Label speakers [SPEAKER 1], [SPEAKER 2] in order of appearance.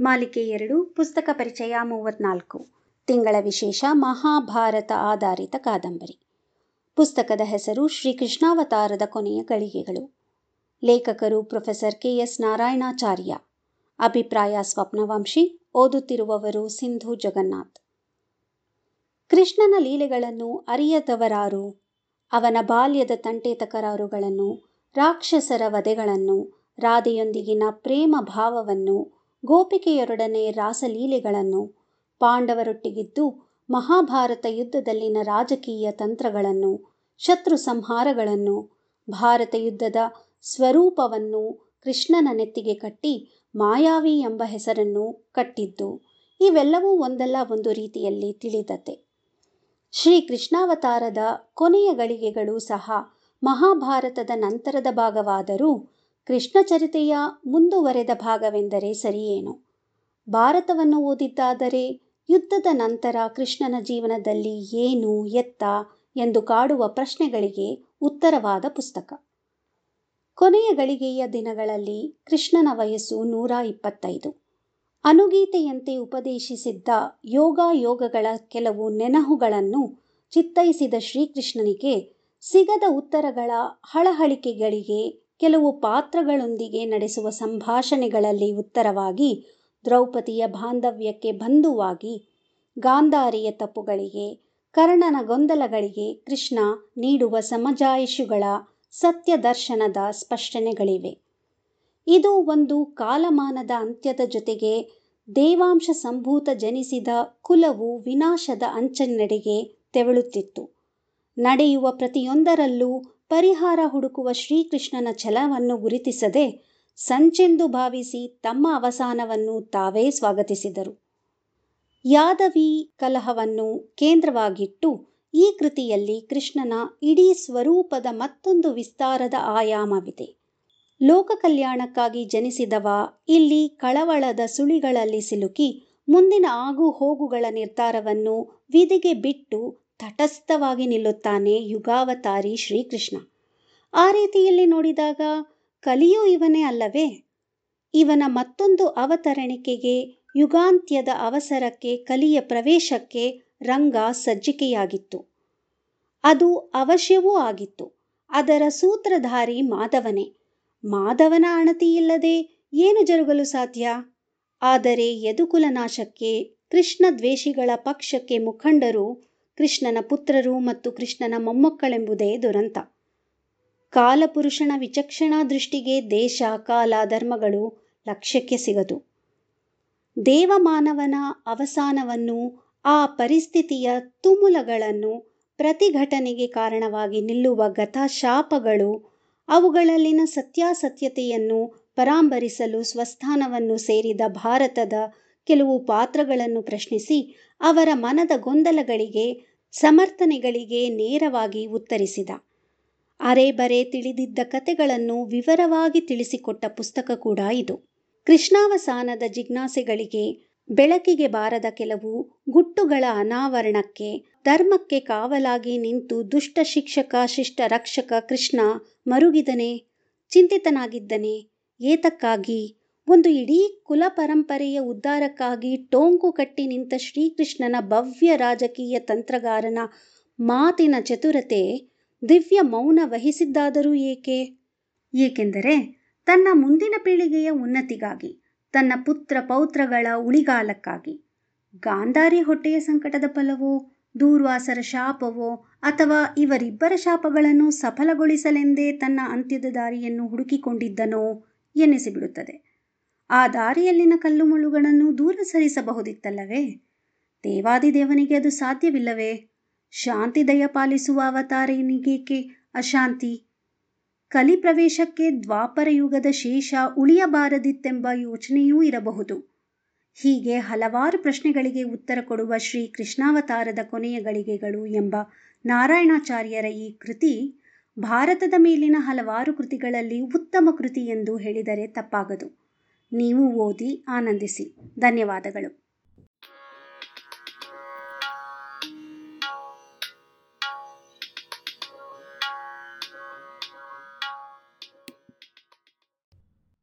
[SPEAKER 1] ಮಾಲಿಕೆ ಎರಡು, ಪುಸ್ತಕ ಪರಿಚಯ ಮೂವತ್ನಾಲ್ಕು. ತಿಂಗಳ ವಿಶೇಷ, ಮಹಾಭಾರತ ಆಧಾರಿತ ಕಾದಂಬರಿ. ಪುಸ್ತಕದ ಹೆಸರು ಶ್ರೀಕೃಷ್ಣಾವತಾರದ ಕೊನೆಯ ಗಳಿಗೆಗಳು. ಲೇಖಕರು ಪ್ರೊಫೆಸರ್ ಕೆ ಎಸ್ ನಾರಾಯಣಾಚಾರ್ಯ. ಅಭಿಪ್ರಾಯ ಸ್ವಪ್ನವಂಶಿ, ಓದುತ್ತಿರುವವರು ಸಿಂಧು ಜಗನ್ನಾಥ್. ಕೃಷ್ಣನ ಲೀಲೆಗಳನ್ನು ಅರಿಯದವರಾರು, ಅವನ ಬಾಲ್ಯದ ತಂಟೆ ತಕರಾರುಗಳನ್ನು ರಾಕ್ಷಸರ ವಧೆಗಳನ್ನು, ರಾಧೆಯೊಂದಿಗಿನ ಪ್ರೇಮ ಭಾವವನ್ನು ಗೋಪಿಕೆಯರೊಡನೆ ರಾಸಲೀಲೆಗಳನ್ನು. ಪಾಂಡವರೊಟ್ಟಿಗಿದ್ದು ಮಹಾಭಾರತ ಯುದ್ಧದಲ್ಲಿನ ರಾಜಕೀಯ ತಂತ್ರಗಳನ್ನು, ಶತ್ರು ಸಂಹಾರಗಳನ್ನು, ಭಾರತ ಯುದ್ಧದ ಸ್ವರೂಪವನ್ನು ಕೃಷ್ಣನ ನೆತ್ತಿಗೆ ಕಟ್ಟಿ ಮಾಯಾವಿ ಎಂಬ ಹೆಸರನ್ನು ಕಟ್ಟಿದ್ದು, ಇವೆಲ್ಲವೂ ಒಂದಲ್ಲ ಒಂದು ರೀತಿಯಲ್ಲಿ ತಿಳಿದತೆ. ಶ್ರೀಕೃಷ್ಣಾವತಾರದ ಕೊನೆಯ ಗಳಿಗೆಗಳು ಸಹ ಮಹಾಭಾರತದ ನಂತರದ ಭಾಗವಾದರೂ ಕೃಷ್ಣ ಚರಿತೆಯ ಮುಂದುವರೆದ ಭಾಗವೆಂದರೆ ಸರಿಯೇನು? ಭಾರತವನ್ನು ಓದಿದ್ದಾದರೆ ಯುದ್ಧದ ನಂತರ ಕೃಷ್ಣನ ಜೀವನದಲ್ಲಿ ಏನು ಎತ್ತ ಎಂದು ಕಾಡುವ ಪ್ರಶ್ನೆಗಳಿಗೆ ಉತ್ತರವಾದ ಪುಸ್ತಕ. ಕೊನೆಯ ಗಳಿಗೆಯ ದಿನಗಳಲ್ಲಿ ಕೃಷ್ಣನ ವಯಸ್ಸು ನೂರ ಇಪ್ಪತ್ತೈದು. ಅನುಗೀತೆಯಂತೆ ಉಪದೇಶಿಸಿದ್ದ ಯೋಗ ಯೋಗಗಳ ಕೆಲವು ನೆನಹುಗಳನ್ನು ಚಿತ್ತೈಸಿದ ಶ್ರೀಕೃಷ್ಣನಿಗೆ ಸಿಗದ ಉತ್ತರಗಳ ಹಳಹಳಿಕೆಗಳಿಗೆ ಕೆಲವು ಪಾತ್ರಗಳೊಂದಿಗೆ ನಡೆಸುವ ಸಂಭಾಷಣೆಗಳಲ್ಲಿ ಉತ್ತರವಾಗಿ ದ್ರೌಪದಿಯ ಬಾಂಧವ್ಯಕ್ಕೆ ಬಂಧುವಾಗಿ ಗಾಂಧಾರಿಯ ತಪ್ಪುಗಳಿಗೆ, ಕರ್ಣನ ಗೊಂದಲಗಳಿಗೆ ಕೃಷ್ಣ ನೀಡುವ ಸಮಜಾಯಿಷುಗಳ ಸತ್ಯದರ್ಶನದ ಸ್ಪಷ್ಟನೆಗಳಿವೆ. ಇದು ಒಂದು ಕಾಲಮಾನದ ಅಂತ್ಯದ ಜೊತೆಗೆ ದೇವಾಂಶ ಸಂಭೂತ ಜನಿಸಿದ ಕುಲವು ವಿನಾಶದ ಅಂಚಿನೆಡೆಗೆ ತೆವಳುತ್ತಿತ್ತು. ನಡೆಯುವ ಪ್ರತಿಯೊಂದರಲ್ಲೂ ಪರಿಹಾರ ಹುಡುಕುವ ಶ್ರೀಕೃಷ್ಣನ ಛಲವನ್ನು ಗುರುತಿಸದೆ ಸಂಚೆಂದು ಭಾವಿಸಿ ತಮ್ಮ ಅವಸಾನವನ್ನು ತಾವೇ ಸ್ವಾಗತಿಸಿದರು. ಯಾದವಿ ಕಲಹವನ್ನು ಕೇಂದ್ರವಾಗಿಟ್ಟು ಈ ಕೃತಿಯಲ್ಲಿ ಕೃಷ್ಣನ ಇಡೀ ಸ್ವರೂಪದ ಮತ್ತೊಂದು ವಿಸ್ತಾರದ ಆಯಾಮವಿದೆ. ಲೋಕ ಕಲ್ಯಾಣಕ್ಕಾಗಿ ಜನಿಸಿದವ ಇಲ್ಲಿ ಕಳವಳದ ಸುಳಿಗಳಲ್ಲಿ ಸಿಲುಕಿ ಮುಂದಿನ ಆಗು ಹೋಗುಗಳ ನಿರ್ಧಾರವನ್ನು ವಿಧಿಗೆ ಬಿಟ್ಟು ತಟಸ್ಥವಾಗಿ ನಿಲ್ಲುತ್ತಾನೆ ಯುಗಾವತಾರಿ ಶ್ರೀಕೃಷ್ಣ. ಆ ರೀತಿಯಲ್ಲಿ ನೋಡಿದಾಗ ಕಲಿಯೂ ಇವನೇ ಅಲ್ಲವೇ? ಇವನ ಮತ್ತೊಂದು ಅವತರಣಿಕೆಗೆ ಯುಗಾಂತ್ಯದ ಅವಸರಕ್ಕೆ ಕಲಿಯ ಪ್ರವೇಶಕ್ಕೆ ರಂಗ ಸಜ್ಜಿಕೆಯಾಗಿತ್ತು. ಅದು ಅವಶ್ಯವೂ ಆಗಿತ್ತು. ಅದರ ಸೂತ್ರಧಾರಿ ಮಾಧವನೇ. ಮಾಧವನ ಅಣತಿಯಿಲ್ಲದೆ ಏನು ಜರುಗಲು ಸಾಧ್ಯ? ಆದರೆ ಯದುಕುಲನಾಶಕ್ಕೆ ಕೃಷ್ಣ ದ್ವೇಷಿಗಳ ಪಕ್ಷಕ್ಕೆ ಮುಖಂಡರು ಕೃಷ್ಣನ ಪುತ್ರರು ಮತ್ತು ಕೃಷ್ಣನ ಮೊಮ್ಮಕ್ಕಳೆಂಬುದೇ ದುರಂತ. ಕಾಲಪುರುಷನ ವಿಚಕ್ಷಣಾ ದೃಷ್ಟಿಗೆ ದೇಶ, ಕಾಲ, ಧರ್ಮಗಳು ಲಕ್ಷ್ಯಕ್ಕೆ ಸಿಗದು. ದೇವಮಾನವನ ಅವಸಾನವನ್ನು, ಆ ಪರಿಸ್ಥಿತಿಯ ತುಮುಲಗಳನ್ನು ಪ್ರತಿಘಟನೆಗೆ ಕಾರಣವಾಗಿ ನಿಲ್ಲುವ ಗತಶಾಪಗಳು, ಅವುಗಳಲ್ಲಿನ ಸತ್ಯಾಸತ್ಯತೆಯನ್ನು ಪರಾಂಬರಿಸಲು ಸ್ವಸ್ಥಾನವನ್ನು ಸೇರಿದ ಭಾರತದ ಕೆಲವು ಪಾತ್ರಗಳನ್ನು ಪ್ರಶ್ನಿಸಿ ಅವರ ಮನದ ಗೊಂದಲಗಳಿಗೆ, ಸಮರ್ಥನೆಗಳಿಗೆ ನೇರವಾಗಿ ಉತ್ತರಿಸಿದ. ಅರೆಬರೆ ತಿಳಿದಿದ್ದ ಕತೆಗಳನ್ನು ವಿವರವಾಗಿ ತಿಳಿಸಿಕೊಟ್ಟ ಪುಸ್ತಕ ಕೂಡ ಇದು. ಕೃಷ್ಣಾವಸಾನದ ಜಿಜ್ಞಾಸೆಗಳಿಗೆ, ಬೆಳಕಿಗೆ ಬಾರದ ಕೆಲವು ಗುಟ್ಟುಗಳ ಅನಾವರಣಕ್ಕೆ, ಧರ್ಮಕ್ಕೆ ಕಾವಲಾಗಿ ನಿಂತು ದುಷ್ಟ ಶಿಕ್ಷಕ, ಶಿಷ್ಟ ರಕ್ಷಕ ಕೃಷ್ಣ ಮರುಗಿದನೆ, ಚಿಂತಿತನಾಗಿದ್ದನೆ, ಏತಕ್ಕಾಗಿ? ಒಂದು ಇಡೀ ಕುಲ ಪರಂಪರೆಯ ಉದ್ಧಾರಕ್ಕಾಗಿ ಟೋಂಕು ಕಟ್ಟಿ ನಿಂತ ಶ್ರೀಕೃಷ್ಣನ ಭವ್ಯ ರಾಜಕೀಯ ತಂತ್ರಗಾರನ ಮಾತಿನ ಚತುರತೆ ದಿವ್ಯ ಮೌನ ವಹಿಸಿದ್ದಾದರೂ ಏಕೆ? ಏಕೆಂದರೆ ತನ್ನ ಮುಂದಿನ ಪೀಳಿಗೆಯ ಉನ್ನತಿಗಾಗಿ, ತನ್ನ ಪುತ್ರ ಪೌತ್ರಗಳ ಉಳಿಗಾಲಕ್ಕಾಗಿ, ಗಾಂಧಾರಿ ಹೊಟ್ಟೆಯ ಸಂಕಟದ ಫಲವೋ, ದೂರ್ವಾಸರ ಶಾಪವೋ, ಅಥವಾ ಇವರಿಬ್ಬರ ಶಾಪಗಳನ್ನು ಸಫಲಗೊಳಿಸಲೆಂದೇ ತನ್ನ ಅಂತ್ಯದ ದಾರಿಯನ್ನು ಹುಡುಕಿಕೊಂಡಿದ್ದನೋ ಎನ್ನಿಸಿಬಿಡುತ್ತದೆ. ಆ ದಾರಿಯಲ್ಲಿನ ಕಲ್ಲು ಮುಳ್ಳುಗಳನ್ನು ದೂರ ಸರಿಸಬಹುದಿತ್ತಲ್ಲವೇ? ದೇವಾದಿದೇವನಿಗೆ ಅದು ಸಾಧ್ಯವಿಲ್ಲವೇ? ಶಾಂತಿ ದಯ ಪಾಲಿಸುವ ಅವತಾರನಿಗೇಕೆ ಅಶಾಂತಿ? ಕಲಿ ಪ್ರವೇಶಕ್ಕೆ ದ್ವಾಪರ ಯುಗದ ಶೇಷ ಉಳಿಯಬಾರದಿತ್ತೆಂಬ ಯೋಚನೆಯೂ ಇರಬಹುದು. ಹೀಗೆ ಹಲವಾರು ಪ್ರಶ್ನೆಗಳಿಗೆ ಉತ್ತರ ಕೊಡುವ ಶ್ರೀ ಕೃಷ್ಣಾವತಾರದ ಕೊನೆಯ ಗಳಿಗೆಗಳು ಎಂಬ ನಾರಾಯಣಾಚಾರ್ಯರ ಈ ಕೃತಿ ಭಾರತದ ಮೇಲಿನ ಹಲವಾರು ಕೃತಿಗಳಲ್ಲಿ ಉತ್ತಮ ಕೃತಿ ಎಂದು ಹೇಳಿದರೆ ತಪ್ಪಾಗದು. ನೀವು ಓದಿ ಆನಂದಿಸಿ. ಧನ್ಯವಾದಗಳು.